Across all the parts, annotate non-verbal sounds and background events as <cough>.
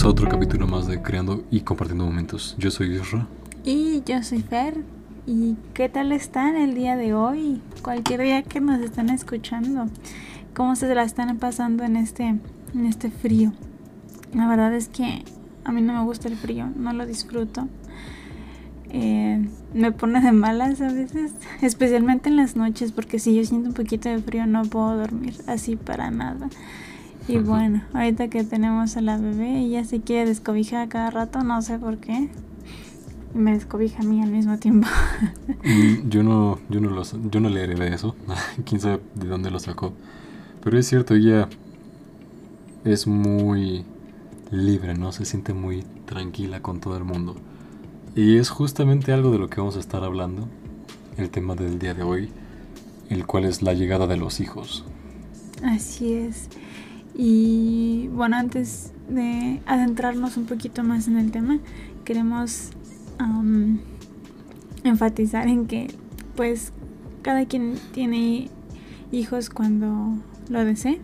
Bienvenidos otro capítulo más de Creando y Compartiendo Momentos. Yo soy Isra. Y yo soy Fer. ¿Y qué tal están el día de hoy? Cualquier día que nos están escuchando. ¿Cómo se la están pasando en este, en este frío? La verdad es que a mí no me gusta el frío, no lo disfruto. Eh, me pone de malas a veces, especialmente en las noches, porque si yo siento un poquito de frío no puedo dormir así para nada. Y bueno, ahorita que tenemos a la bebé, ella se quiere descobijar cada rato, no sé por qué. Y me descobija a mí al mismo tiempo. <laughs> Mm, yo no, yo no, lo, yo no le heredé eso. <laughs> Quién sabe de dónde lo sacó. Pero es cierto, ella es muy libre, ¿no? Se siente muy tranquila con todo el mundo. Y es justamente algo de lo que vamos a estar hablando, el tema del día de hoy, el cual es la llegada de los hijos. Así es. Y bueno, antes de adentrarnos un poquito más en el tema, queremos enfatizar en que pues cada quien tiene hijos cuando lo desee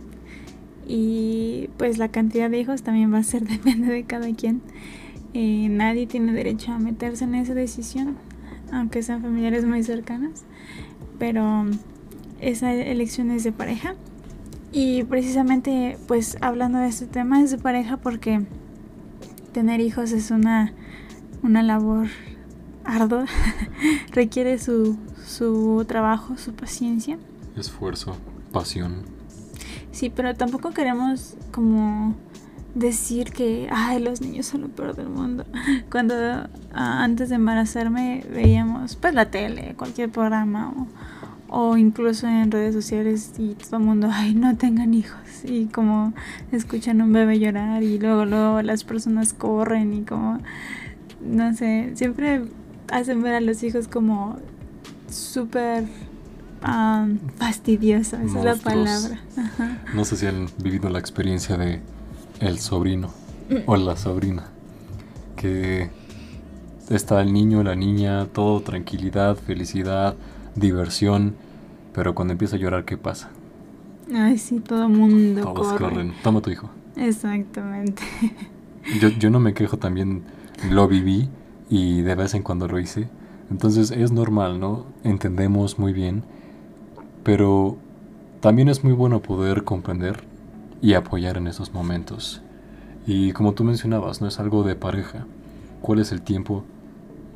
y pues la cantidad de hijos también va a ser <laughs> depende de cada quien. Eh, nadie tiene derecho a meterse en esa decisión, aunque sean familiares muy cercanas, pero esa elección es de pareja. Y precisamente pues hablando de este tema es de pareja porque tener hijos es una, una labor ardua, <laughs> requiere su, su trabajo, su paciencia. Esfuerzo, pasión. Sí, pero tampoco queremos como decir que, ay, los niños son lo peor del mundo. <laughs> Cuando ah, antes de embarazarme veíamos pues la tele, cualquier programa o, o, incluso en redes sociales y todo el mundo, ay, no tengan hijos. Y como escuchan un bebé llorar y luego, luego las personas corren y como, no sé, siempre hacen ver a los hijos como súper um, fastidioso, esa es la palabra. No sé si han vivido la experiencia de el sobrino o la sobrina. Que está el niño, la niña, todo tranquilidad, felicidad, diversión. Pero cuando empieza a llorar, ¿qué pasa? Ay, sí, todo mundo. Todos corren. Toma tu hijo. Exactamente. <laughs> Yo, yo no me quejo, también lo viví y de vez en cuando lo hice. Entonces es normal, ¿no? Entendemos muy bien. Pero también es muy bueno poder comprender y apoyar en esos momentos. Y como tú mencionabas, no es algo de pareja. ¿Cuál es el tiempo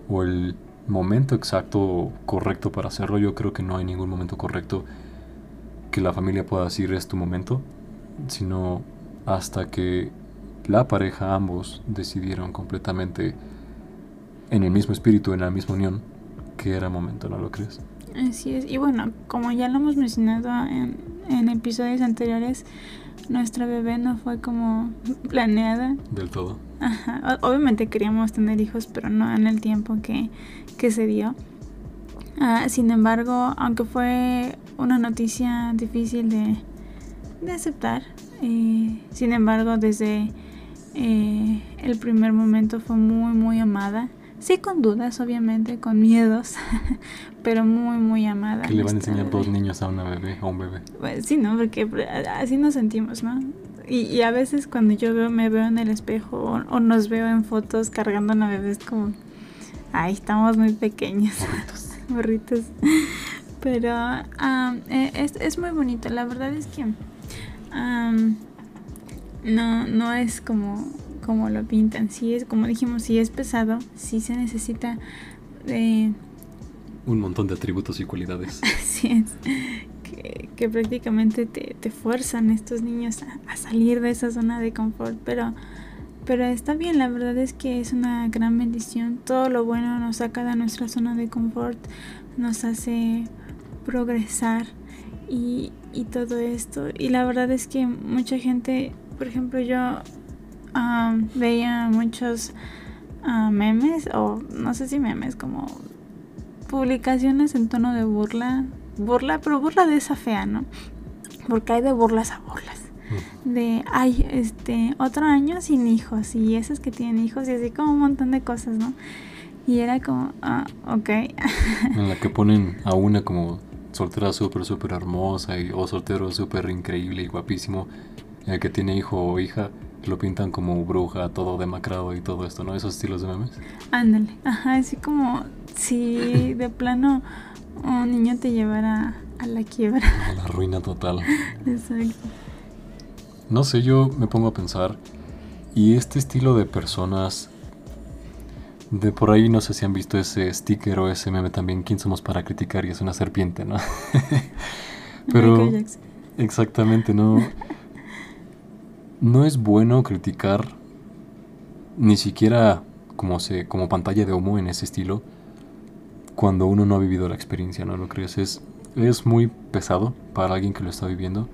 o el momento exacto correcto para hacerlo? Yo creo que no hay ningún momento correcto que la familia pueda decir es tu momento, sino hasta que la pareja, ambos, decidieron completamente en el mismo espíritu, en la misma unión, que era momento, ¿no lo crees? Así es, y bueno, como ya lo hemos mencionado en, en episodios anteriores, nuestra bebé no fue como planeada. Del todo. Ajá. Obviamente queríamos tener hijos, pero no en el tiempo que, que se dio. Uh, sin embargo, aunque fue una noticia difícil de, de aceptar, eh, sin embargo, desde eh, el primer momento fue muy, muy amada. Sí, con dudas, obviamente, con miedos, <laughs> pero muy, muy amada. ¿Qué le van a enseñar dos niños a una bebé, a un bebé? Pues sí, ¿no? Porque así nos sentimos, ¿no? Y, y a veces cuando yo veo, me veo en el espejo o, o, nos veo en fotos cargando a una bebé, es como, ay, estamos muy pequeños. Burritos. <laughs> Burritos. Pero um, es, es, muy bonito, la verdad es que um, no, no es como como lo pintan. Sí es, como dijimos, si es pesado, sí se necesita de... Un montón de atributos y cualidades. <laughs> Así es. Que, que prácticamente te, te, fuerzan estos niños a, a, salir de esa zona de confort. Pero, pero está bien, la verdad es que es una gran bendición. Todo lo bueno nos saca de nuestra zona de confort, nos hace progresar y, y todo esto. Y la verdad es que mucha gente, por ejemplo, yo um, veía muchos uh, memes, o no sé si memes, como publicaciones en tono de burla, burla, pero burla de esa fea, ¿no? Porque hay de burlas a burlas. De, ay, este, otro año sin hijos, y esos que tienen hijos, y así como un montón de cosas, ¿no? Y era como, ah, ok. <laughs> en la que ponen a una como soltera súper, súper hermosa, y, o soltero súper increíble y guapísimo, el que tiene hijo o hija, lo pintan como bruja, todo demacrado y todo esto, ¿no? Esos estilos de memes. Ándale, ajá, así como si <laughs> de plano un niño te llevara a la quiebra. A la ruina total. <laughs> Exacto. No sé, yo me pongo a pensar, y este estilo de personas, de por ahí no sé si han visto ese sticker o ese meme también, ¿quién somos para criticar? Y es una serpiente, ¿no? <laughs> Pero... Exactamente, no. No es bueno criticar ni siquiera como se como pantalla de humo en ese estilo cuando uno no ha vivido la experiencia, ¿no lo crees? Es, es muy pesado para alguien que lo está viviendo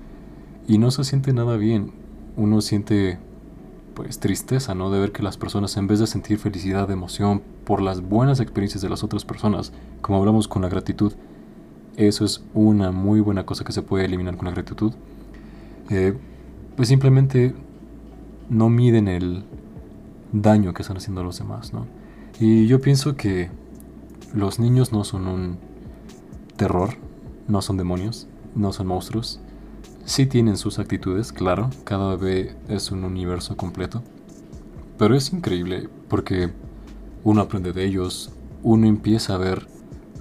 y no se siente nada bien. Uno siente pues tristeza, ¿no? De ver que las personas en vez de sentir felicidad, emoción por las buenas experiencias de las otras personas, como hablamos con la gratitud, eso es una muy buena cosa que se puede eliminar con la gratitud. Eh, pues simplemente no miden el daño que están haciendo a los demás, ¿no? Y yo pienso que los niños no son un terror, no son demonios, no son monstruos. Sí tienen sus actitudes, claro, cada bebé es un universo completo. Pero es increíble porque uno aprende de ellos, uno empieza a ver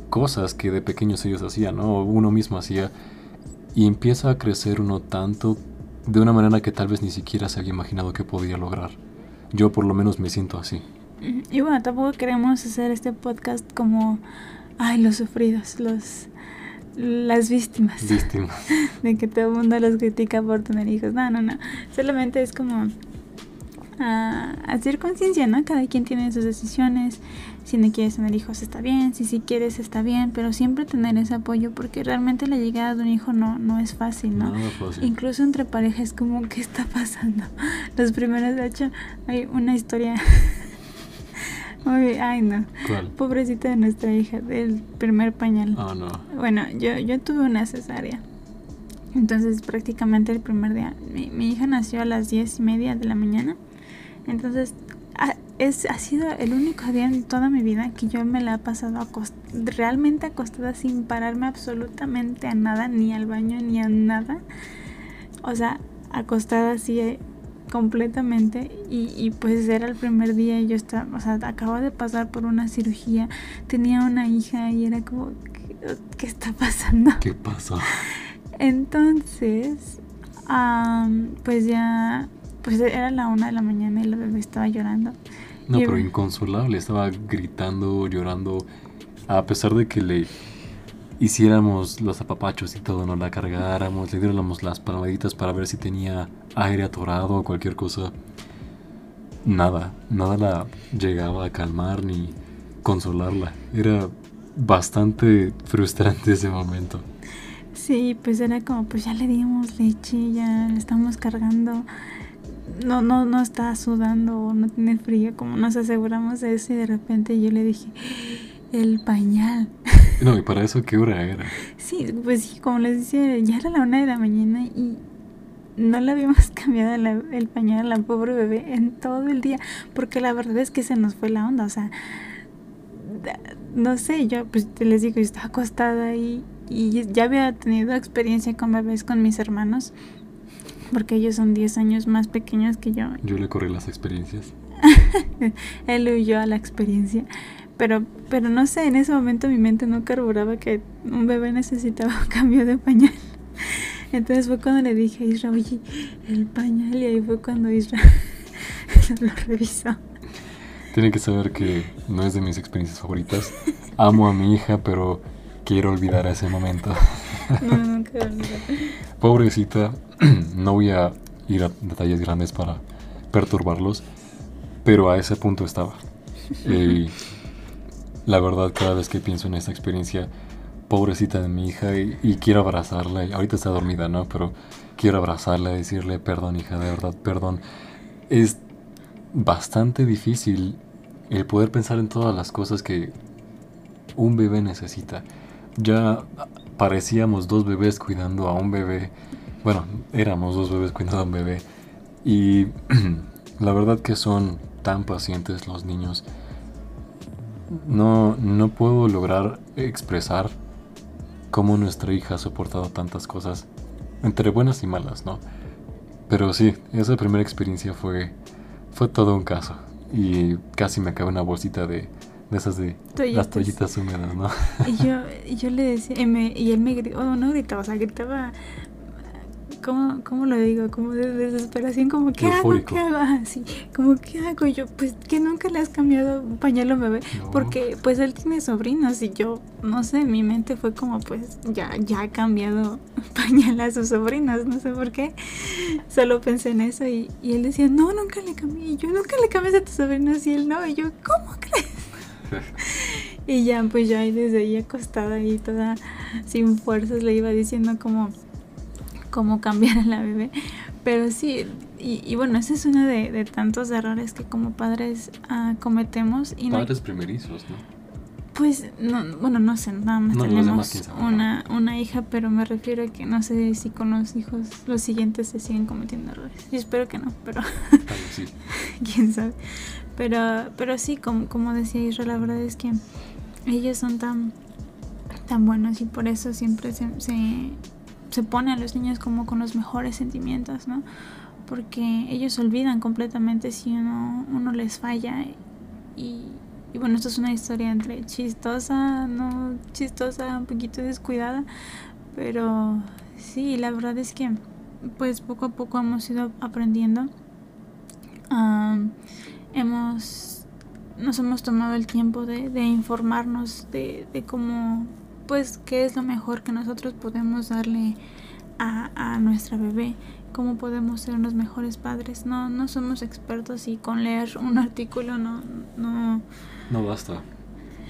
cosas que de pequeños ellos hacían, ¿no? Uno mismo hacía. Y empieza a crecer uno tanto de una manera que tal vez ni siquiera se había imaginado que podía lograr. Yo por lo menos me siento así. Y bueno, tampoco queremos hacer este podcast como, ay, los sufridos, los las víctimas. Víctimas. <laughs> De que todo el mundo los critica por tener hijos. No, no, no. Solamente es como a hacer conciencia, ¿no? Cada quien tiene sus decisiones. Si no quieres tener hijos está bien, si sí quieres está bien, pero siempre tener ese apoyo porque realmente la llegada de un hijo no, no es fácil, ¿no? Incluso entre parejas como, ¿qué está pasando? <laughs> Los primeros, de hecho, hay una historia... <laughs> ay no. ¿Cuál? Pobrecita de nuestra hija, del primer pañal. Ah, no. Bueno, yo, yo tuve una cesárea. Entonces prácticamente el primer día, mi, mi hija nació a las diez y media de la mañana entonces, ha, es, ha sido el único día en toda mi vida que yo me la he pasado realmente acostada sin pararme absolutamente a nada, ni al baño, ni a nada. O sea, acostada así eh, completamente y, y, pues era el primer día y yo estaba, o sea, acabo de pasar por una cirugía, tenía una hija y era como, ¿qué, qué está pasando? ¿Qué pasó? Entonces, um, pues ya pues era la una de la mañana y la bebé estaba llorando. No, pero inconsolable, estaba gritando, llorando, a pesar de que le hiciéramos los apapachos y todo, no la cargáramos, le diéramos las palmaditas para ver si tenía aire atorado o cualquier cosa. Nada, nada la llegaba a calmar ni consolarla. Era bastante frustrante ese momento. Sí, pues era como, pues ya le dimos leche, ya le estamos cargando no, no, no está sudando o no tiene frío, como nos aseguramos de eso y de repente yo le dije, el pañal. <laughs> No, y para eso, ¿qué hora era? Sí, pues sí, como les decía, ya era la una de la mañana y no le habíamos <laughs> cambiado el pañal a la pobre bebé en todo el día, porque la verdad es que se nos fue la onda, o sea, no sé, yo pues les digo, yo estaba acostada y, y ya había tenido experiencia con bebés con mis hermanos porque ellos son 10 años más pequeños que yo. Yo le corrí las experiencias. <laughs> Él huyó a la experiencia. Pero, pero no sé, en ese momento mi mente no carburaba que un bebé necesitaba un cambio de pañal. <laughs> Entonces fue cuando le dije a Isra, oye, el pañal, y ahí fue cuando Isra <laughs> lo revisó. Tiene que saber que no es de mis experiencias favoritas. Amo a mi hija, pero quiero olvidar ese momento. No, nunca Pobrecita, <clears throat> no voy a ir a detalles grandes para perturbarlos, pero a ese punto estaba. Y la verdad, cada vez que pienso en esta experiencia, pobrecita de mi hija, y, quiero abrazarla, y ahorita está dormida, ¿no? Pero quiero abrazarla decirle, perdón, hija, de verdad, perdón. Es bastante difícil el poder pensar en todas las cosas que un bebé necesita. Ya parecíamos dos bebés cuidando a un bebé bueno, éramos dos bebés cuidando a un bebé. Y <clears throat> la verdad que son tan pacientes los niños. No, no puedo lograr expresar cómo nuestra hija ha soportado tantas cosas, entre buenas y malas, ¿no? Pero sí, esa primera experiencia fue, fue todo un caso. Y casi me acaba una bolsita de, de esas de las toallitas húmedas, ¿no? Y yo, yo le decía, y, me, y él me gritaba, oh, no gritaba, o sea, gritaba ¿cómo, cómo lo digo? Como de desesperación, como, ¿qué hago? ¿Qué hago? <laughs> Así, como, ¿qué hago? yo, pues, que nunca le has cambiado un pañal a un bebé. Porque, pues, él tiene sobrinos y yo, no sé, mi mente fue como, pues, ya, ya ha cambiado <laughs> pañal a sus sobrinos, no sé por qué. Solo pensé en eso y, y él decía, no, nunca le cambié. Y yo, nunca le cambié a tus sobrinos y él no. Y yo, ¿cómo crees? <laughs> y ya, pues, ya desde ahí acostada y toda sin fuerzas le iba diciendo como cómo cambiar a la bebé. Pero sí, y, bueno, ese es uno de, tantos errores que como padres uh, cometemos. Y padres primerizos, ¿no? Pues, no, bueno, no sé, nada más tenemos una, una hija, pero me refiero a que no sé si con los hijos, los siguientes se siguen cometiendo errores. Y espero que no, pero... sí. <laughs> ¿Quién sabe? Pero, pero sí, como, como decía Israel, la verdad es que ellos son tan, tan buenos y por eso siempre se se pone a los niños como con los mejores sentimientos, ¿no? Porque ellos olvidan completamente si uno, uno les falla. Y, bueno, esto es una historia entre chistosa, no chistosa, un poquito descuidada. Pero sí, la verdad es que pues poco a poco hemos ido aprendiendo. hemos nos hemos tomado el tiempo de, informarnos de cómo pues qué es lo mejor que nosotros podemos darle a, a nuestra bebé, cómo podemos ser los mejores padres. No, no somos expertos y con leer <laughs> un artículo no, no, no basta.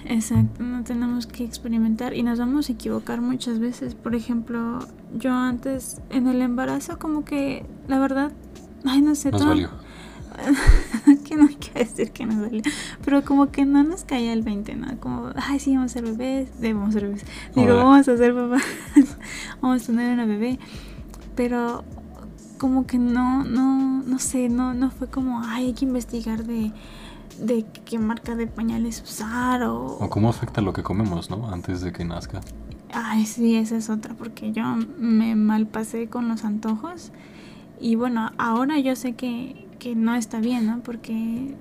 Exacto, no tenemos que experimentar y nos vamos a equivocar muchas veces. Por ejemplo, yo antes en el embarazo como que la verdad, ay no sé, todo, <laughs> que no <laughs> quiero decir que nos duele, pero como que no nos caía el 20, ¿no? Como, ay, sí, vamos a ser bebés, debemos ser bebés. Digo, vamos a ser papás, <laughs> vamos a tener una bebé, pero como que no, no, no sé, no, no fue como, ay, hay que investigar de, de qué marca de pañales usar o... O cómo afecta lo que comemos, ¿no? Antes de que nazca. Ay, sí, esa es otra, porque yo me malpasé con los antojos. Y bueno, ahora yo sé que, que no está bien, ¿no? Porque,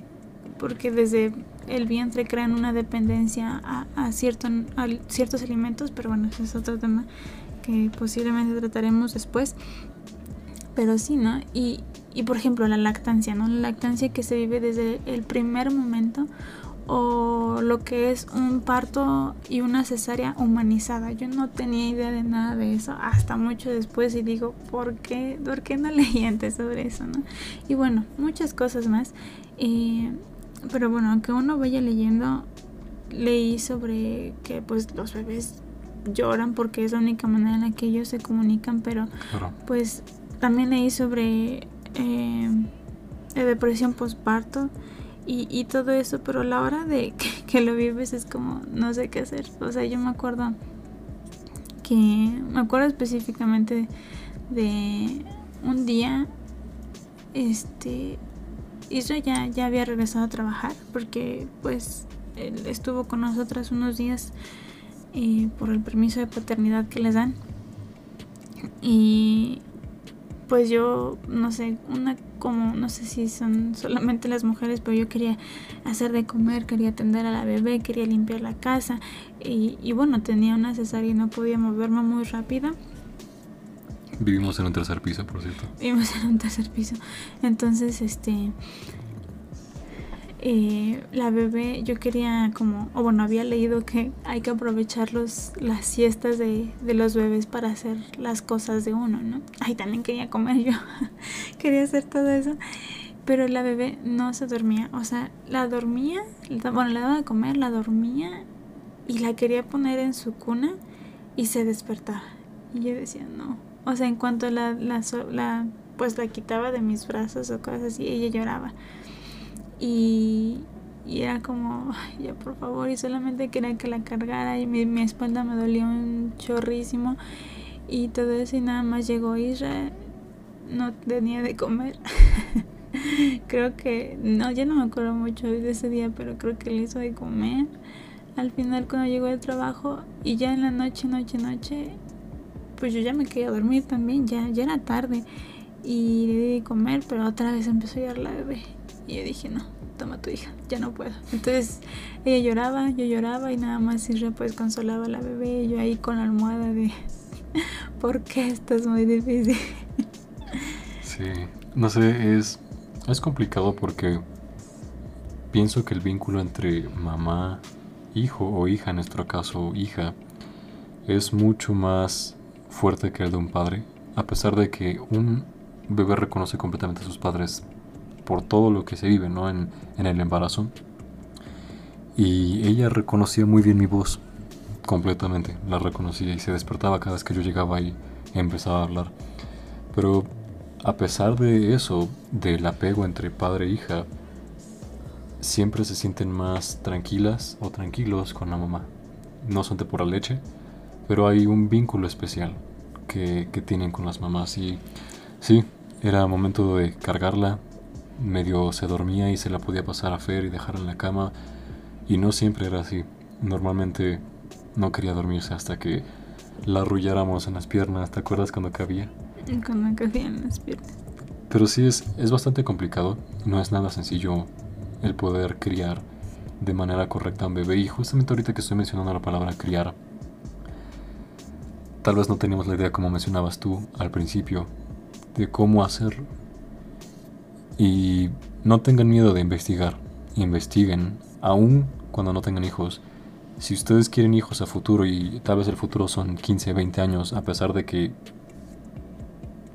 porque desde el vientre crean una dependencia a, cierto, a ciertos alimentos, pero bueno, ese es otro tema que posiblemente trataremos después. Pero sí, ¿no? Y, y por ejemplo, la lactancia, ¿no? La lactancia que se vive desde el primer momento o lo que es un parto y una cesárea humanizada. Yo no tenía idea de nada de eso hasta mucho después y digo, ¿por qué, ¿Por qué no <laughs> leí antes sobre eso? ¿no? Y bueno, muchas cosas más. Eh, pero bueno, aunque uno vaya leyendo, leí sobre que pues los bebés lloran porque es la única manera en la que ellos se comunican, pero pues también leí sobre eh, depresión postparto y, y todo eso, pero a la hora de <laughs> que, lo vives es como no sé qué hacer. O sea, yo me acuerdo que, me acuerdo específicamente de un día, este, Isra ya, ya había regresado a trabajar porque pues él estuvo con nosotras unos días eh, por el permiso de paternidad que les dan. Y pues yo, no sé, una como, no sé si son solamente las mujeres, pero yo quería hacer de comer, quería atender a la bebé, quería limpiar la casa y, y bueno, tenía una cesárea y no podía moverme muy rápido. Vivimos en un tercer piso, por cierto. Vivimos en un tercer piso. Entonces, este, eh, la bebé, yo quería como, o bueno, había leído que hay que aprovechar los, las siestas de, de los bebés para hacer las cosas de uno, ¿no? Ay, también quería comer yo, <laughs> quería hacer todo eso, pero la bebé no se dormía, o sea, la dormía, bueno, la daba de comer, la dormía y la quería poner en su cuna y se despertaba. Y yo decía, no, o sea, en cuanto la, la, la pues la quitaba de mis brazos o cosas así, ella lloraba. Y, era como, ya por favor, y solamente quería que la cargara y mi, espalda me dolía un chorrísimo y todo eso y nada más llegó Israel, no tenía de comer. <laughs> creo que, no, ya no me acuerdo mucho de ese día, pero creo que le hizo de comer. Al final cuando llegó el trabajo y ya en la noche, noche, noche, pues yo ya me quería dormir también, ya, ya era tarde. y le di de comer, pero otra vez empezó a llorar la bebé. Y yo dije, no, toma tu hija, ya no puedo. Entonces ella lloraba, yo lloraba y nada más Isra pues consolaba a la bebé y yo ahí con la almohada de, <laughs> ¿por qué esto es muy difícil? Sí, no sé, es, es complicado porque pienso que el vínculo entre mamá, hijo o hija, en nuestro caso hija, es mucho más fuerte que el de un padre, a pesar de que un bebé reconoce completamente a sus padres por todo lo que se vive ¿no? en, en el embarazo. Y ella reconocía muy bien mi voz, completamente, la reconocía y se despertaba cada vez que yo llegaba y empezaba a hablar. Pero a pesar de eso, del apego entre padre e hija, siempre se sienten más tranquilas o tranquilos con la mamá. No son de pura leche, pero hay un vínculo especial que, que tienen con las mamás. Y sí, era momento de cargarla, medio se dormía y se la podía pasar a Fer y dejarla en la cama. Y no siempre era así. Normalmente no quería dormirse hasta que la arrulláramos en las piernas. ¿Te acuerdas cuando cabía? Cuando cabía en las piernas. Pero sí es, es bastante complicado. No es nada sencillo el poder criar de manera correcta a un bebé. Y justamente ahorita que estoy mencionando la palabra criar, tal vez no teníamos la idea, como mencionabas tú al principio, de cómo hacerlo. Y no tengan miedo de investigar. Investiguen, aún cuando no tengan hijos. Si ustedes quieren hijos a futuro y tal vez el futuro son 15, 20 años, a pesar de que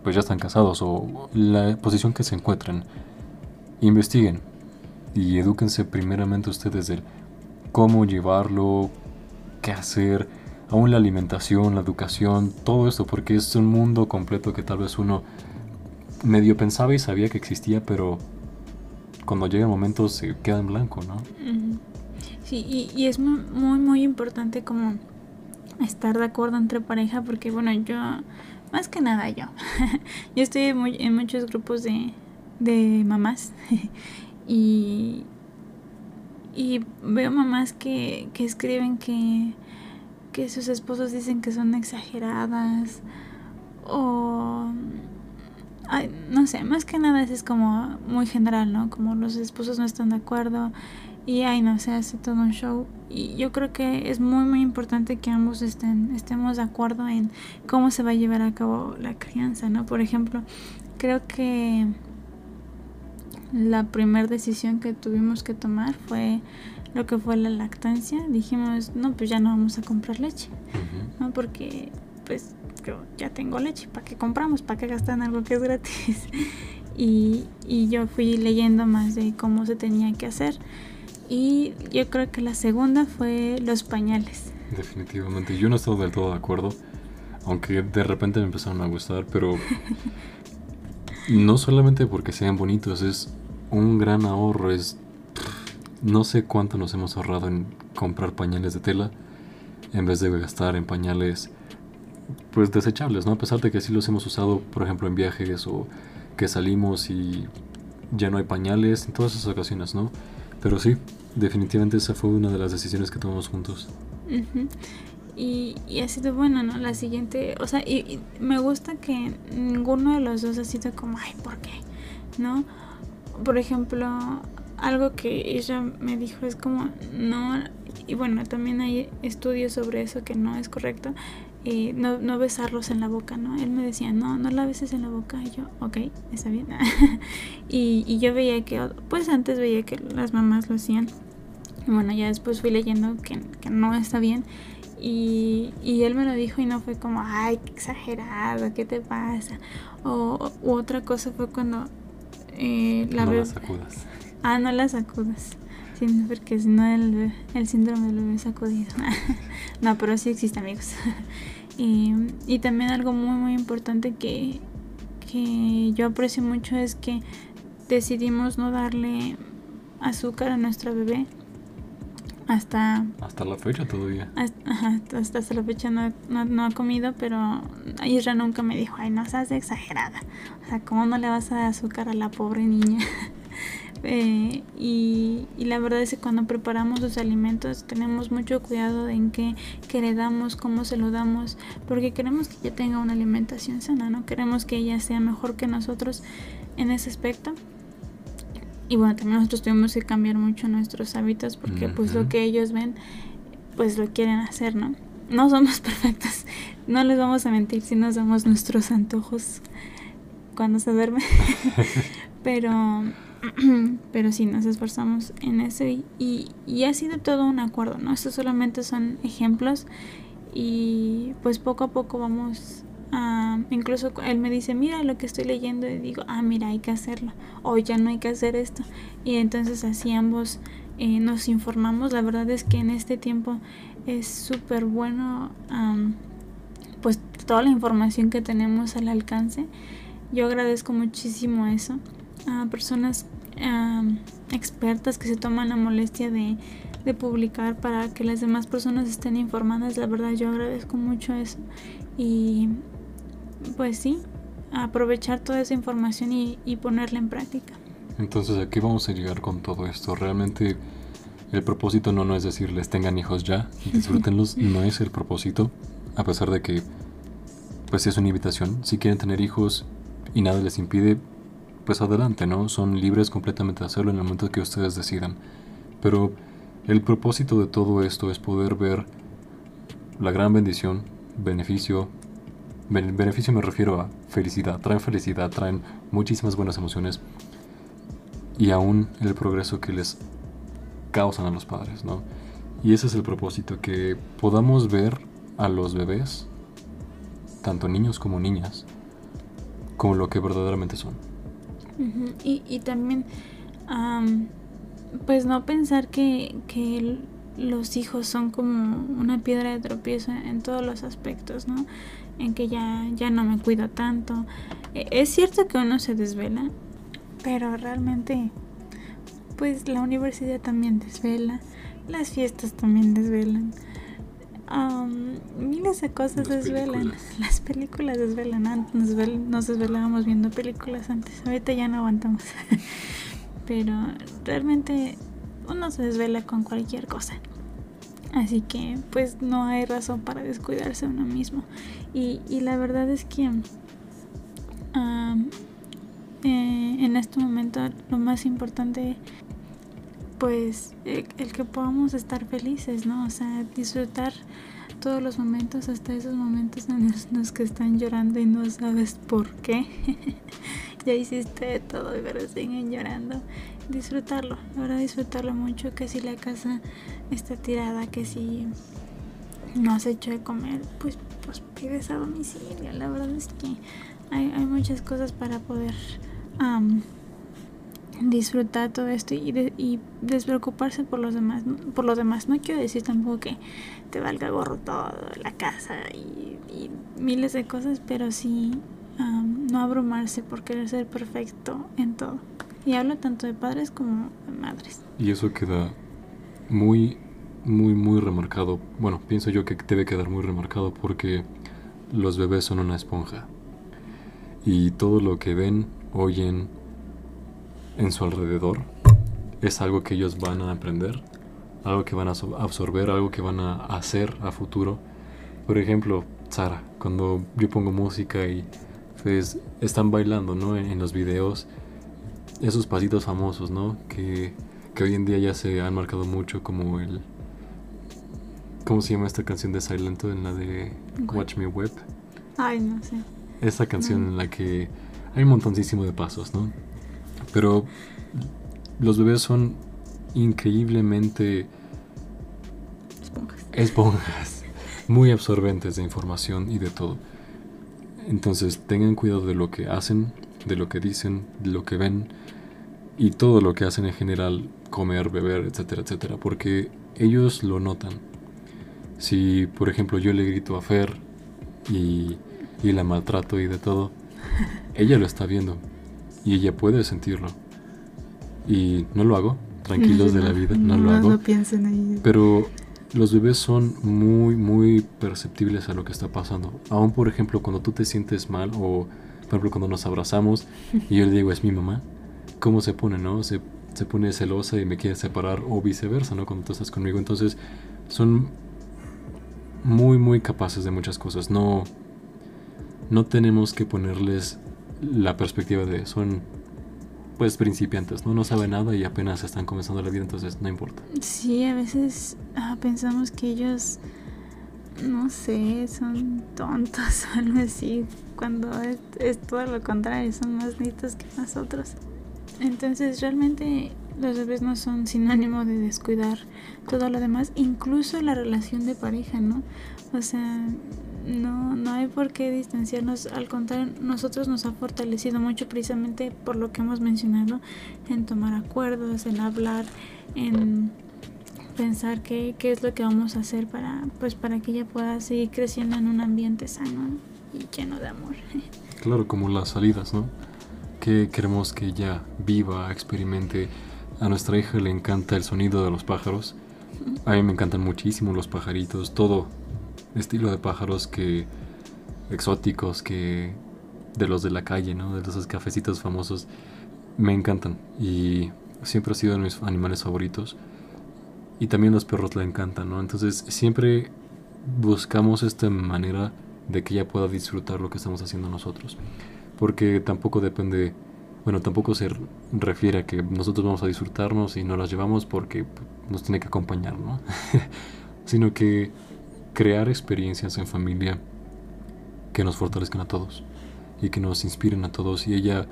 pues ya están casados o la posición que se encuentren, investiguen y edúquense primeramente ustedes de cómo llevarlo, qué hacer, aún la alimentación, la educación, todo esto, porque es un mundo completo que tal vez uno medio pensaba y sabía que existía, pero cuando llega el momento se queda en blanco, ¿no? Sí, y, y es muy, muy, muy importante como estar de acuerdo entre pareja, porque bueno, yo, más que nada yo, <laughs> yo estoy muy, en muchos grupos de, de mamás <laughs> y, y veo mamás que, que escriben que, que sus esposos dicen que son exageradas o no sé, más que nada es como muy general, ¿no? Como los esposos no están de acuerdo y ay, no se hace todo un show. Y yo creo que es muy, muy importante que ambos estén, estemos de acuerdo en cómo se va a llevar a cabo la crianza, ¿no? Por ejemplo, creo que la primera decisión que tuvimos que tomar fue lo que fue la lactancia. Dijimos, no, pues ya no vamos a comprar leche, ¿no? Porque pues yo ya tengo leche, ¿para qué compramos? ¿Para qué gastan algo que es gratis? <laughs> y, y yo fui leyendo más de cómo se tenía que hacer. Y yo creo que la segunda fue los pañales. Definitivamente, yo no estoy del todo de acuerdo, aunque de repente me empezaron a gustar, pero <laughs> no solamente porque sean bonitos, es un gran ahorro, es no sé cuánto nos hemos ahorrado en comprar pañales de tela en vez de gastar en pañales pues desechables, ¿no? A pesar de que sí los hemos usado, por ejemplo, en viajes o que salimos y ya no hay pañales, en todas esas ocasiones, ¿no? Pero sí, definitivamente esa fue una de las decisiones que tomamos juntos. y, y, ha sido bueno, ¿no? La siguiente, o sea, y, me gusta que ninguno de los dos ha sido como, ay, ¿por qué? ¿No? Por ejemplo, algo que ella me dijo es como, no, y bueno, también hay estudios sobre eso que no es correcto, eh, no, no, besarlos en la boca, ¿no? Él me decía, no, no la beses en la boca. Y yo, ok, está bien. <laughs> y, y, yo veía que, pues antes veía que las mamás lo hacían. Y bueno, ya después fui leyendo que, que no está bien. Y, y, él me lo dijo y no fue como, ay, qué exagerado, ¿qué te pasa? O u otra cosa fue cuando eh, la no la sacudas. Ah, no la sacudas. Sí, porque si no el, el síndrome del bebé sacudido. <laughs> no, pero sí existe, amigos. <laughs> y, y también algo muy, muy importante que, que yo aprecio mucho es que decidimos no darle azúcar a nuestra bebé hasta hasta la fecha todavía hasta, hasta la fecha no, no, no, ha comido pero Isra nunca me dijo ay no seas exagerada o sea cómo no le vas a dar azúcar a la pobre niña <laughs> Eh, y, la verdad es que cuando preparamos los alimentos tenemos mucho cuidado en qué, qué, le damos, cómo se lo damos, porque queremos que ella tenga una alimentación sana, ¿no? Queremos que ella sea mejor que nosotros en ese aspecto. Y bueno, también nosotros tuvimos que cambiar mucho nuestros hábitos porque pues lo que ellos ven, pues lo quieren hacer, ¿no? No somos <laughs> perfectos, no les vamos a mentir si nos damos nuestros antojos cuando se duerme. <laughs> pero, <clears throat> pero sí, nos esforzamos en eso y, y, ha sido todo un acuerdo, ¿no? Estos solamente son ejemplos y pues poco a poco vamos incluso él me dice, mira lo que estoy leyendo y digo, ah, mira, hay que hacerlo, o ya no hay que hacer esto. Y entonces así ambos eh, nos informamos. La verdad es que en este tiempo es súper bueno, pues toda la información que tenemos al alcance. Yo agradezco muchísimo eso a personas expertas que se toman la molestia de, de publicar para que las demás personas estén informadas. La verdad yo agradezco mucho eso. Y pues sí, aprovechar toda esa información y, ponerla en práctica. Entonces, ¿a qué vamos a llegar con todo esto? Realmente el propósito no, no es decirles tengan hijos ya y disfrútenlos, no es el propósito, a pesar de que pues es una invitación. Si quieren tener hijos y nada les impide, pues adelante, ¿no? Son libres completamente de hacerlo en el momento que ustedes decidan. Pero el propósito de todo esto es poder ver la gran bendición, beneficio, beneficio me refiero a felicidad, traen felicidad, traen muchísimas buenas emociones y aún el progreso que les causan a los padres, ¿no? Y ese es el propósito, que podamos ver a los bebés, tanto niños como niñas, como lo que verdaderamente son. Y, y, también, pues no pensar que, que los hijos son como una piedra de tropiezo en todos los aspectos, ¿no? en que ya, ya no me cuido tanto. E, es cierto que uno se desvela, pero realmente, pues la universidad también desvela, las fiestas también desvelan. Miles de cosas desvelan. <laughs> Las películas desvelan. Antes nos, nos desvelábamos viendo películas antes. Ahorita ya no aguantamos. <laughs> Pero realmente uno se desvela con cualquier cosa. Así que pues no hay razón para descuidarse uno mismo. Y, y la verdad es que eh, en este momento lo más importante pues eh, el que podamos estar felices, ¿no? O sea, disfrutar todos los momentos, hasta esos momentos en los que están llorando y no sabes por qué. <laughs> ya hiciste todo y pero siguen llorando disfrutarlo, ahora disfrutarlo mucho, que si la casa está tirada, que si no has hecho de comer, pues, pues pides a domicilio. La verdad es que hay, hay muchas cosas para poder disfrutar todo esto y, y, despreocuparse por los demás. Por los demás, no quiero decir tampoco que te valga gorro todo, la casa y, miles de cosas, pero sí no abrumarse por querer ser perfecto en todo. Y hablo tanto de padres como de madres. Y eso queda muy, muy, muy remarcado. Bueno, pienso yo que debe quedar muy remarcado porque los bebés son una esponja. Y todo lo que ven, oyen en su alrededor es algo que ellos van a aprender, algo que van a absorber, algo que van a hacer a futuro. Por ejemplo, Sara, cuando yo pongo música y pues están bailando, ¿no? En, en los videos esos pasitos famosos, ¿no? Que, que hoy en día ya se han marcado mucho como el... ¿Cómo se llama esta canción de Silento en la de Watch Me Web? Ay, no sé. Esa canción en la que hay un montoncísimo de pasos, ¿no? Pero los bebés son increíblemente... Esponjas. Esponjas. <laughs> Muy absorbentes de información y de todo. Entonces tengan cuidado de lo que hacen, de lo que dicen, de lo que ven y todo lo que hacen en general, comer, beber, etcétera, etcétera, porque ellos lo notan. Si, por ejemplo, yo le grito a Fer y, y la maltrato y de todo, <laughs> ella lo está viendo y ella puede sentirlo. Y no lo hago, tranquilos de la <laughs> vida, no, lo hago. Pero los bebés son muy, muy perceptibles a lo que está pasando. Aún, por ejemplo, cuando tú te sientes mal o por ejemplo, cuando nos abrazamos y yo le digo, es mi mamá, ¿cómo se pone, no? Se se pone celosa y me quiere separar o viceversa, ¿no? Cuando tú estás conmigo. Entonces son muy, muy capaces de muchas cosas. No, no tenemos que ponerles la perspectiva de son pues principiantes, ¿no? No saben nada y apenas están comenzando la vida, entonces no importa. Sí, a veces ah, pensamos que ellos, no sé, son tontos <laughs> o algo así, cuando es, todo lo contrario, son más listos que nosotros. Entonces realmente los bebés no son sinónimo de descuidar todo lo demás, incluso la relación de pareja, ¿no? O sea, no, no hay por qué distanciarnos, al contrario, nosotros nos ha fortalecido mucho precisamente por lo que hemos mencionado, en tomar acuerdos, en hablar, en pensar qué, qué es lo que vamos a hacer para, pues, para que ella pueda seguir creciendo en un ambiente sano y lleno de amor. <laughs> Claro, como las salidas, ¿no? que queremos que ella viva, experimente. A nuestra hija le encanta el sonido de los pájaros. A mí me encantan muchísimo los pajaritos, todo estilo de pájaros que exóticos que de los de la calle, ¿no? De esos cafecitos famosos me encantan y siempre ha sido de mis animales favoritos. Y también los perros le encantan, ¿no? Entonces siempre buscamos esta manera de que ella pueda disfrutar lo que estamos haciendo nosotros porque tampoco depende, bueno, tampoco se refiere a que nosotros vamos a disfrutarnos y no las llevamos porque nos tiene que acompañar, ¿no? <laughs> Sino que crear experiencias en familia que nos fortalezcan a todos y que nos inspiren a todos. Y ella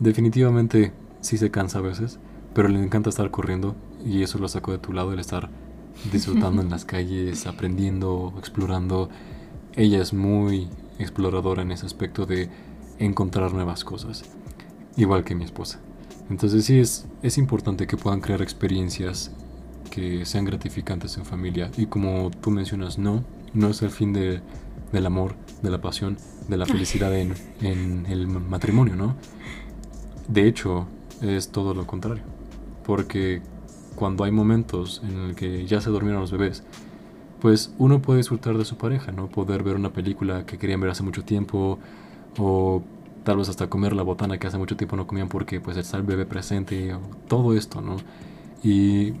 definitivamente sí se cansa a veces, pero le encanta estar corriendo y eso lo sacó de tu lado, el estar <laughs> disfrutando en las calles, aprendiendo, explorando. Ella es muy exploradora en ese aspecto de encontrar nuevas cosas, igual que mi esposa. Entonces sí es, es importante que puedan crear experiencias que sean gratificantes en familia. Y como tú mencionas, no, no es el fin de, del amor, de la pasión, de la felicidad en, en el matrimonio, ¿no? De hecho, es todo lo contrario. Porque cuando hay momentos en el que ya se durmieron los bebés, pues uno puede disfrutar de su pareja, ¿no? Poder ver una película que querían ver hace mucho tiempo, o tal vez hasta comer la botana que hace mucho tiempo no comían porque pues está el bebé presente, todo esto, ¿no? Y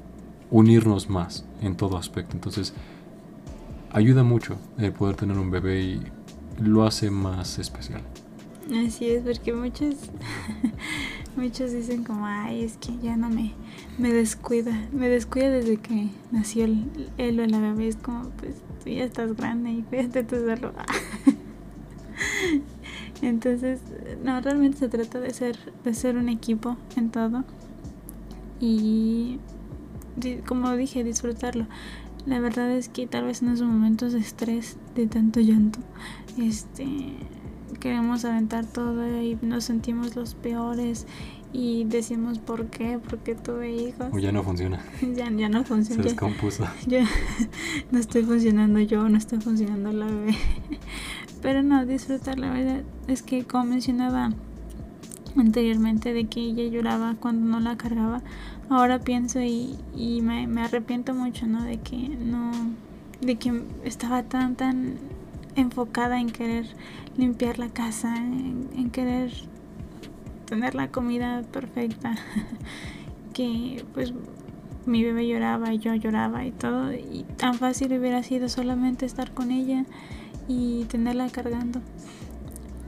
unirnos más en todo aspecto. Entonces, ayuda mucho el poder tener un bebé y lo hace más especial. Así es, porque muchos, <laughs> muchos dicen como, ay, es que ya no me, me descuida, me descuida desde que nació el, él o la bebé, es como, pues tú ya estás grande y cuídate tu salud. <laughs> Entonces, no, realmente se trata de ser, de ser un equipo en todo. Y como dije, disfrutarlo. La verdad es que tal vez en esos momentos de estrés, de tanto llanto, este queremos aventar todo y nos sentimos los peores y decimos por qué, porque tuve hijos. O ya no funciona. <laughs> ya, ya no funciona. Se descompuso. <laughs> Ya, no estoy funcionando yo, no estoy funcionando la bebé. <laughs> Pero no, disfrutar, la verdad es que como mencionaba anteriormente de que ella lloraba cuando no la cargaba, ahora pienso y, y me, me, arrepiento mucho, ¿no? De que no, de que estaba tan, tan enfocada en querer limpiar la casa, en, querer tener la comida perfecta, <laughs> que pues mi bebé lloraba y yo lloraba y todo, y tan fácil hubiera sido solamente estar con ella y tenerla cargando.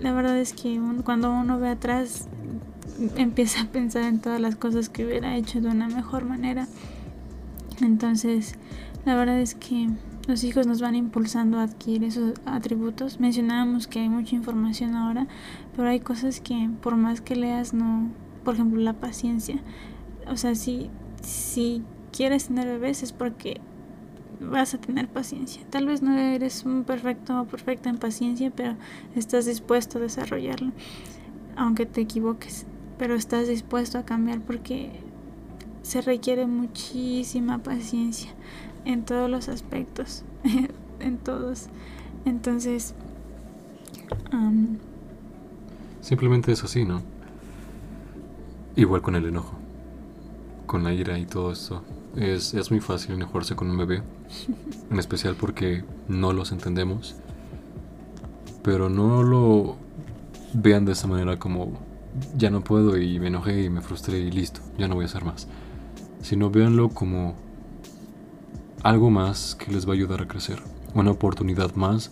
La verdad es que cuando uno ve atrás empieza a pensar en todas las cosas que hubiera hecho de una mejor manera. Entonces, la verdad es que los hijos nos van impulsando a adquirir esos atributos. Mencionábamos que hay mucha información ahora, pero hay cosas que por más que leas no, por ejemplo, la paciencia. O sea, si si quieres tener bebés es porque vas a tener paciencia. Tal vez no eres un perfecto o perfecta en paciencia, pero estás dispuesto a desarrollarlo, aunque te equivoques, pero estás dispuesto a cambiar porque se requiere muchísima paciencia en todos los aspectos, <laughs> en todos. Entonces, simplemente es así, ¿no? Igual con el enojo, con la ira y todo eso es, es muy fácil enojarse con un bebé, <laughs> en especial porque no los entendemos, pero no lo vean de esa manera como ya no puedo y me enojé y me frustré y listo, ya no voy a hacer más. Sino véanlo como algo más que les va a ayudar a crecer, una oportunidad más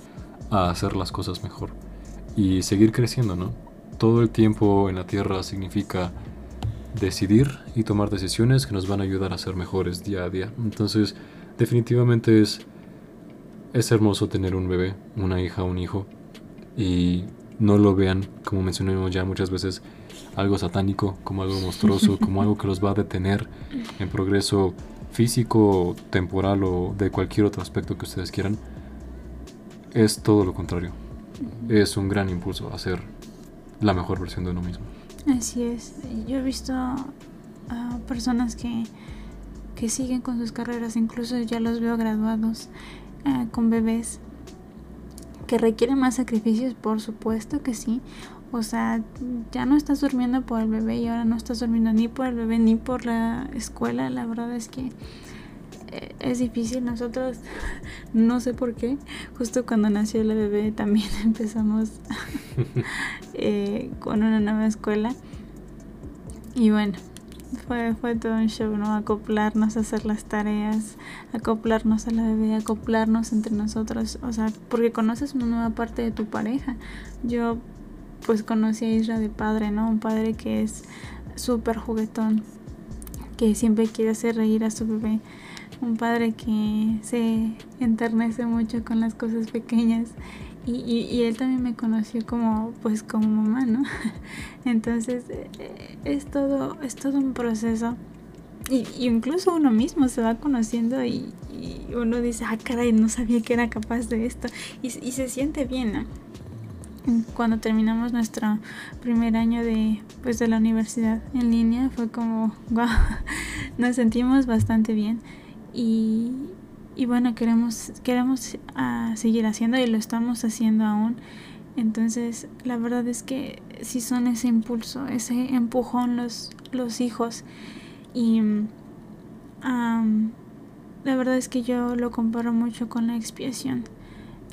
a hacer las cosas mejor y seguir creciendo, ¿no? Todo el tiempo en la Tierra significa decidir y tomar decisiones que nos van a ayudar a ser mejores día a día. Entonces, definitivamente es, es hermoso tener un bebé, una hija, un hijo, y no lo vean, como mencionamos ya muchas veces, algo satánico, como algo monstruoso, como algo que los va a detener en progreso físico, temporal o de cualquier otro aspecto que ustedes quieran. Es todo lo contrario. Es un gran impulso a ser la mejor versión de uno mismo. Así es. Yo he visto a personas que, que siguen con sus carreras, incluso ya los veo graduados eh, con bebés, que requieren más sacrificios, por supuesto que sí. O sea, ya no estás durmiendo por el bebé y ahora no estás durmiendo ni por el bebé ni por la escuela. La verdad es que eh, es difícil. Nosotros, <laughs> no sé por qué, justo cuando nació la bebé también <laughs> empezamos <laughs> eh, con una nueva escuela. Y bueno, fue, fue todo un show, ¿no? Acoplarnos a hacer las tareas, acoplarnos a la bebé, acoplarnos entre nosotros. O sea, porque conoces una nueva parte de tu pareja. Yo, pues, conocí a Isra de padre, ¿no? Un padre que es súper juguetón, que siempre quiere hacer reír a su bebé un padre que se enternece mucho con las cosas pequeñas y, y, él también me conoció como pues como mamá no <laughs> entonces eh, es todo es todo un proceso. Y, incluso uno mismo se va conociendo y, uno dice ah caray no sabía que era capaz de esto y, se siente bien ¿no? cuando terminamos nuestro primer año de pues de la universidad en línea fue como <laughs> wow nos sentimos bastante bien. Y, y bueno, queremos, queremos uh, seguir haciendo y lo estamos haciendo aún. Entonces, la verdad es que si son ese impulso, ese empujón los, los hijos. Y um, la verdad es que yo lo comparo mucho con la expiación.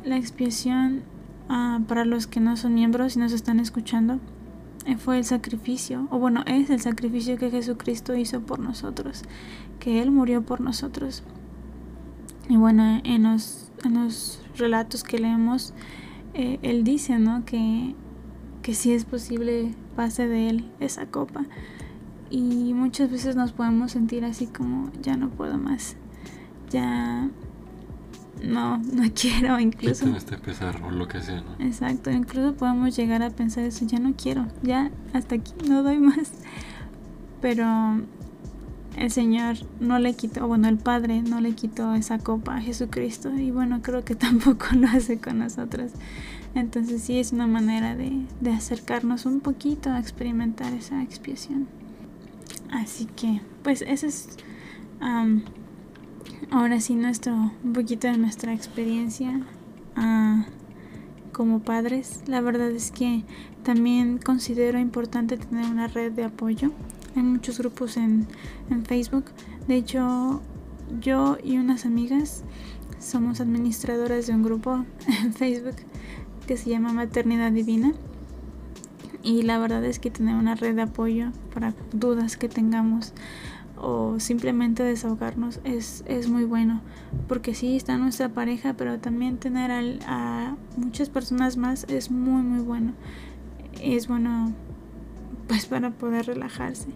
La expiación, uh, para los que no son miembros y nos están escuchando, eh, fue el sacrificio, o bueno, es el sacrificio que Jesucristo hizo por nosotros que Él murió por nosotros. Y bueno, en los, en los relatos que leemos, eh, Él dice, ¿no? Que, que si es posible pase de Él esa copa. Y muchas veces nos podemos sentir así como, ya no puedo más, ya no, <laughs> no quiero, incluso. este pesar o lo que sea, ¿no? Exacto, incluso podemos llegar a pensar eso, ya no quiero, ya hasta aquí no doy más. Pero el Señor no le quitó, bueno, el Padre no le quitó esa copa a Jesucristo y bueno, creo que <laughs> tampoco lo hace con nosotros. Entonces sí es una manera de, acercarnos un poquito a experimentar esa expiación. Así que, pues ese es ahora sí nuestro, un poquito de nuestra experiencia ah, como padres. La verdad es que también considero importante tener una red de apoyo hay muchos grupos en, Facebook. De hecho, yo y unas amigas somos administradoras de un grupo <laughs> en Facebook que se llama Maternidad Divina. Y la verdad es que tener una red de apoyo para dudas que tengamos o simplemente desahogarnos es, es muy bueno. Porque sí está nuestra pareja, pero también tener a muchas personas más es muy, muy bueno. Es bueno pues para poder relajarse.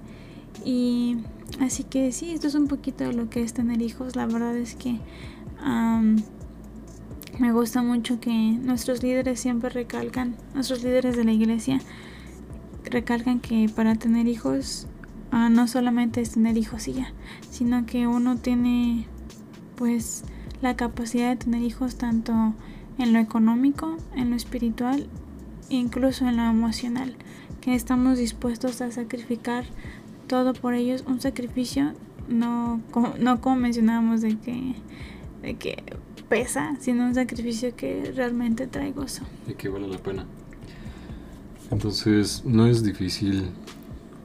Y así que sí, esto es un poquito de lo que es tener hijos. La verdad es que me gusta mucho que nuestros líderes siempre recalcan, nuestros líderes de la iglesia recalcan que para tener hijos ah, no solamente es tener hijos y ya, sino que uno tiene pues la capacidad de tener hijos tanto en lo económico, en lo espiritual e incluso en lo emocional estamos dispuestos a sacrificar todo por ellos, un sacrificio no como, no como mencionábamos de que, de que pesa, sino un sacrificio que realmente trae gozo. Y que vale la pena. Entonces, no es difícil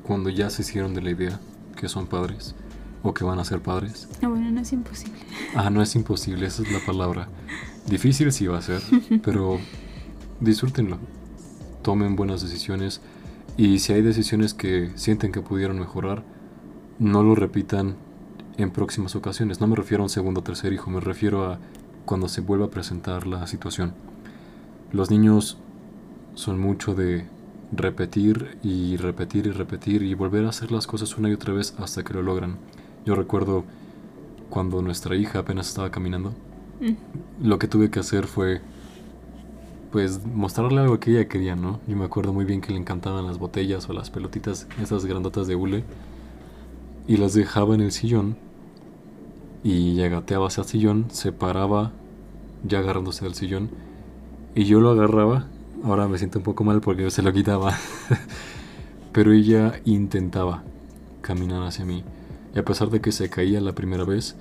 cuando ya se hicieron de la idea que son padres o que van a ser padres. No, bueno, no es imposible. Ah, no es imposible, esa es la palabra. Difícil sí va a ser, <laughs> pero disfrútenlo. Tomen buenas decisiones Y si hay decisiones que sienten que pudieron mejorar, no lo repitan en próximas ocasiones. No me refiero a un segundo o tercer hijo, me refiero a cuando se vuelva a presentar la situación. Los niños son mucho de repetir y repetir y repetir y volver a hacer las cosas una y otra vez hasta que lo logran. Yo recuerdo cuando nuestra hija apenas estaba caminando, mm. lo que tuve que hacer fue pues mostrarle algo que ella quería, ¿no? Yo me acuerdo muy bien que le encantaban las botellas o las pelotitas, esas grandotas de hule, y las dejaba en el sillón y ya gateaba hacia el sillón, se paraba ya agarrándose del sillón y yo lo agarraba. Ahora me siento un poco mal porque yo se lo quitaba. <laughs> Pero ella intentaba caminar hacia mí. Y a pesar de que se caía la primera vez,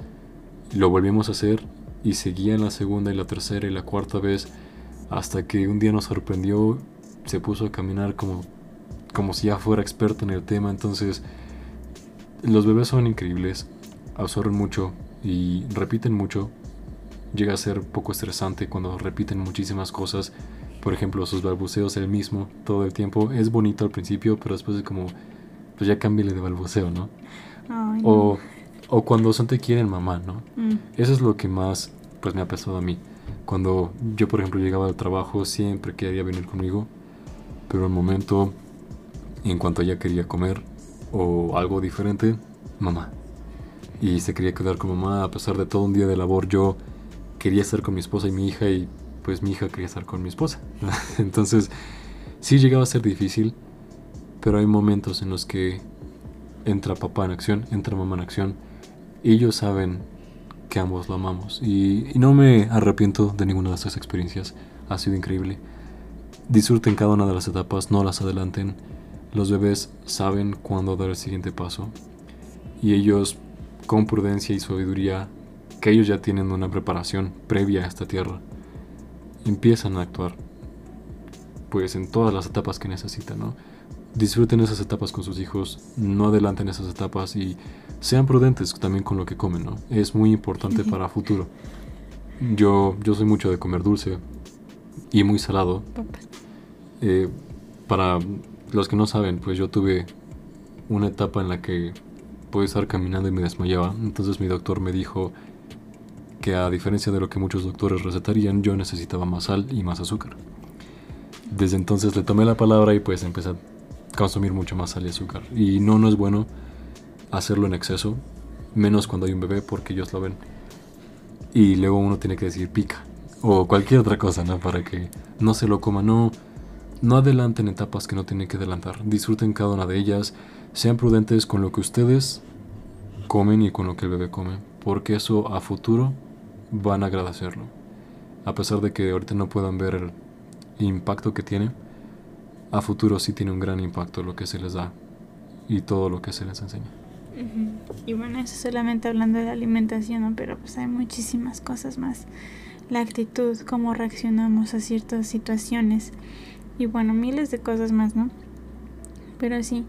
lo volvimos a hacer y seguía la segunda y la tercera y la cuarta vez hasta que un día nos sorprendió, se puso a caminar como, como si ya fuera experto en el tema. Entonces, los bebés son increíbles, absorben mucho y repiten mucho. Llega a ser poco estresante cuando repiten muchísimas cosas. Por ejemplo, sus balbuceos el mismo todo el tiempo. Es bonito al principio, pero después es como, pues ya cámbiale de balbuceo, ¿no? o, o, cuando son te quieren mamá, ¿no? Mm. Eso es lo que más, pues me ha pesado a mí. Cuando yo, por ejemplo, llegaba al trabajo, siempre quería venir conmigo. Pero al momento, en cuanto ella quería comer o algo diferente, mamá y se quería quedar con mamá a pesar de todo un día de labor. Yo quería estar con mi esposa y mi hija y pues mi hija quería estar con mi esposa. <laughs> Entonces sí llegaba a ser difícil, pero hay momentos en los que entra papá en acción, entra mamá en acción. Ellos saben que ambos lo amamos y, no me arrepiento de ninguna de estas experiencias. Ha sido increíble. Disfruten cada una de las etapas, no las adelanten. Los bebés saben cuándo dar el siguiente paso y ellos con prudencia y sabiduría que ellos ya tienen una preparación previa a esta tierra, empiezan a actuar pues en todas las etapas que necesitan, ¿no? Disfruten esas etapas con sus hijos, no adelanten esas etapas y sean prudentes también con lo que comen, ¿no? Es muy importante para futuro. Yo, yo soy mucho de comer dulce y muy salado. Eh, para los que no saben, pues yo tuve una etapa en la que pude estar caminando y me desmayaba. Entonces mi doctor me dijo que a diferencia de lo que muchos doctores recetarían, yo necesitaba más sal y más azúcar. Desde entonces le tomé la palabra y pues empecé a consumir mucho más sal y azúcar. Y no, no es bueno hacerlo en exceso, menos cuando hay un bebé porque ellos lo ven. Y luego uno tiene que decir pica o cualquier otra cosa, ¿no? Para que no se lo coma, no, no adelanten etapas que no tienen que adelantar. Disfruten cada una de ellas sean prudentes con lo que ustedes comen y con lo que el bebé come, porque eso a futuro van a agradecerlo. A pesar de que ahorita no puedan ver el impacto que tiene, a futuro sí tiene un gran impacto lo que se les da y todo lo que se les enseña. Y bueno, eso solamente hablando de la alimentación, pero pues hay muchísimas cosas más. La actitud, cómo reaccionamos a ciertas situaciones y bueno, miles de cosas más, ¿no? Pero sí,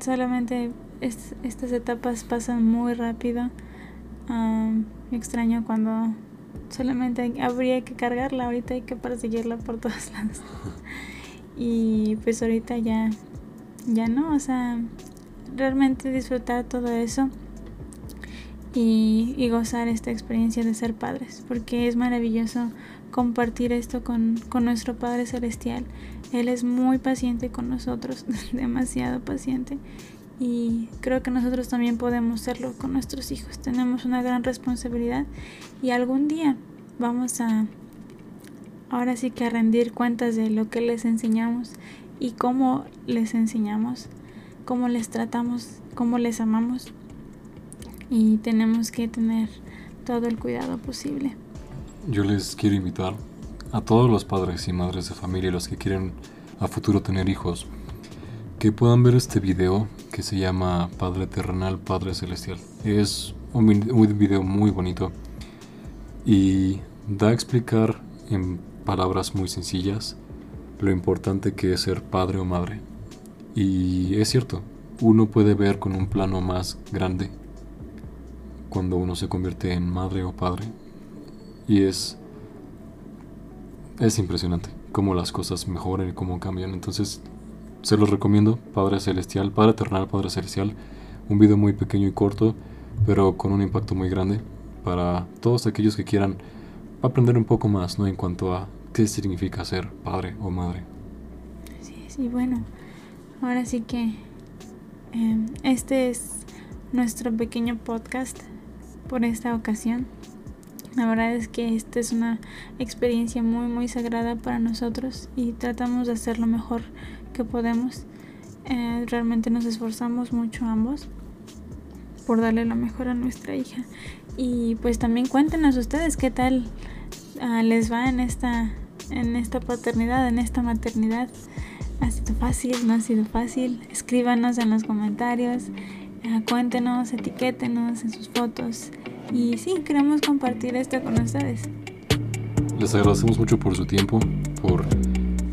solamente estas etapas pasan muy rápido. extraño cuando solamente habría que cargarla, ahorita hay que perseguirla por todos <laughs> lados. y pues ahorita ya, ya no, o sea, realmente disfrutar todo eso y, y gozar esta experiencia de ser padres, porque es maravilloso compartir esto con, con nuestro Padre Celestial él es muy paciente con nosotros, <laughs> demasiado paciente. Y creo que nosotros también podemos serlo con nuestros hijos. Tenemos una gran responsabilidad y algún día vamos a, ahora sí que a rendir cuentas de lo que les enseñamos y cómo les enseñamos, cómo les tratamos, cómo les amamos. Y tenemos que tener todo el cuidado posible. Yo les quiero invitar a todos los padres y madres de familia, los que quieren a futuro tener hijos, que puedan ver este video que se llama Padre Terrenal, Padre Celestial. Es un, video muy bonito y da a explicar en palabras muy sencillas lo importante que es ser padre o madre. Y es cierto, uno puede ver con un plano más grande cuando uno se convierte en madre o padre. Y es es impresionante cómo las cosas mejoran y cómo cambian. Entonces, se los recomiendo, Padre Celestial, Padre Eternal, Padre Celestial. Un video muy pequeño y corto, pero con un impacto muy grande para todos aquellos que quieran aprender un poco más, ¿no? En cuanto a qué significa ser padre o madre. Sí, sí, bueno, ahora sí que em, este es nuestro pequeño podcast por esta ocasión. La verdad es que esta es una experiencia muy muy sagrada para nosotros y tratamos de hacer lo mejor que podemos. Eh, realmente nos esforzamos mucho ambos por darle lo mejor a nuestra hija. Y pues también cuéntenos ustedes qué tal uh, les va en esta, en esta paternidad, en esta maternidad. ¿Ha sido fácil? ¿No ha sido fácil? Escríbanos en los comentarios, uh, cuéntenos, etiquétenos en sus fotos. Y sí, queremos compartir esto con ustedes. Les agradecemos mucho por su tiempo, por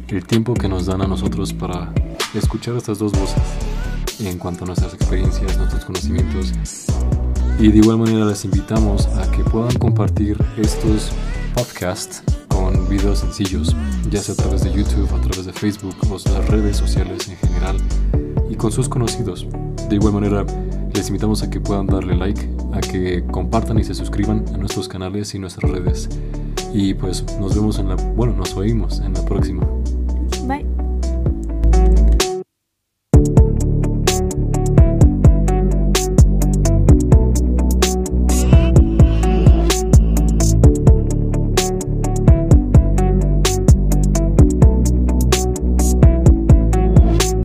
el tiempo que nos dan a nosotros para escuchar estas dos voces en cuanto a nuestras experiencias, nuestros conocimientos. Y de igual manera les invitamos a que puedan compartir estos podcasts con videos sencillos, ya sea a través de YouTube, a través de Facebook o las redes sociales en general y con sus conocidos. De igual manera les invitamos a que puedan darle like, a que compartan y se suscriban a nuestros canales y nuestras redes. Y pues nos vemos en la, bueno, nos oímos en la próxima.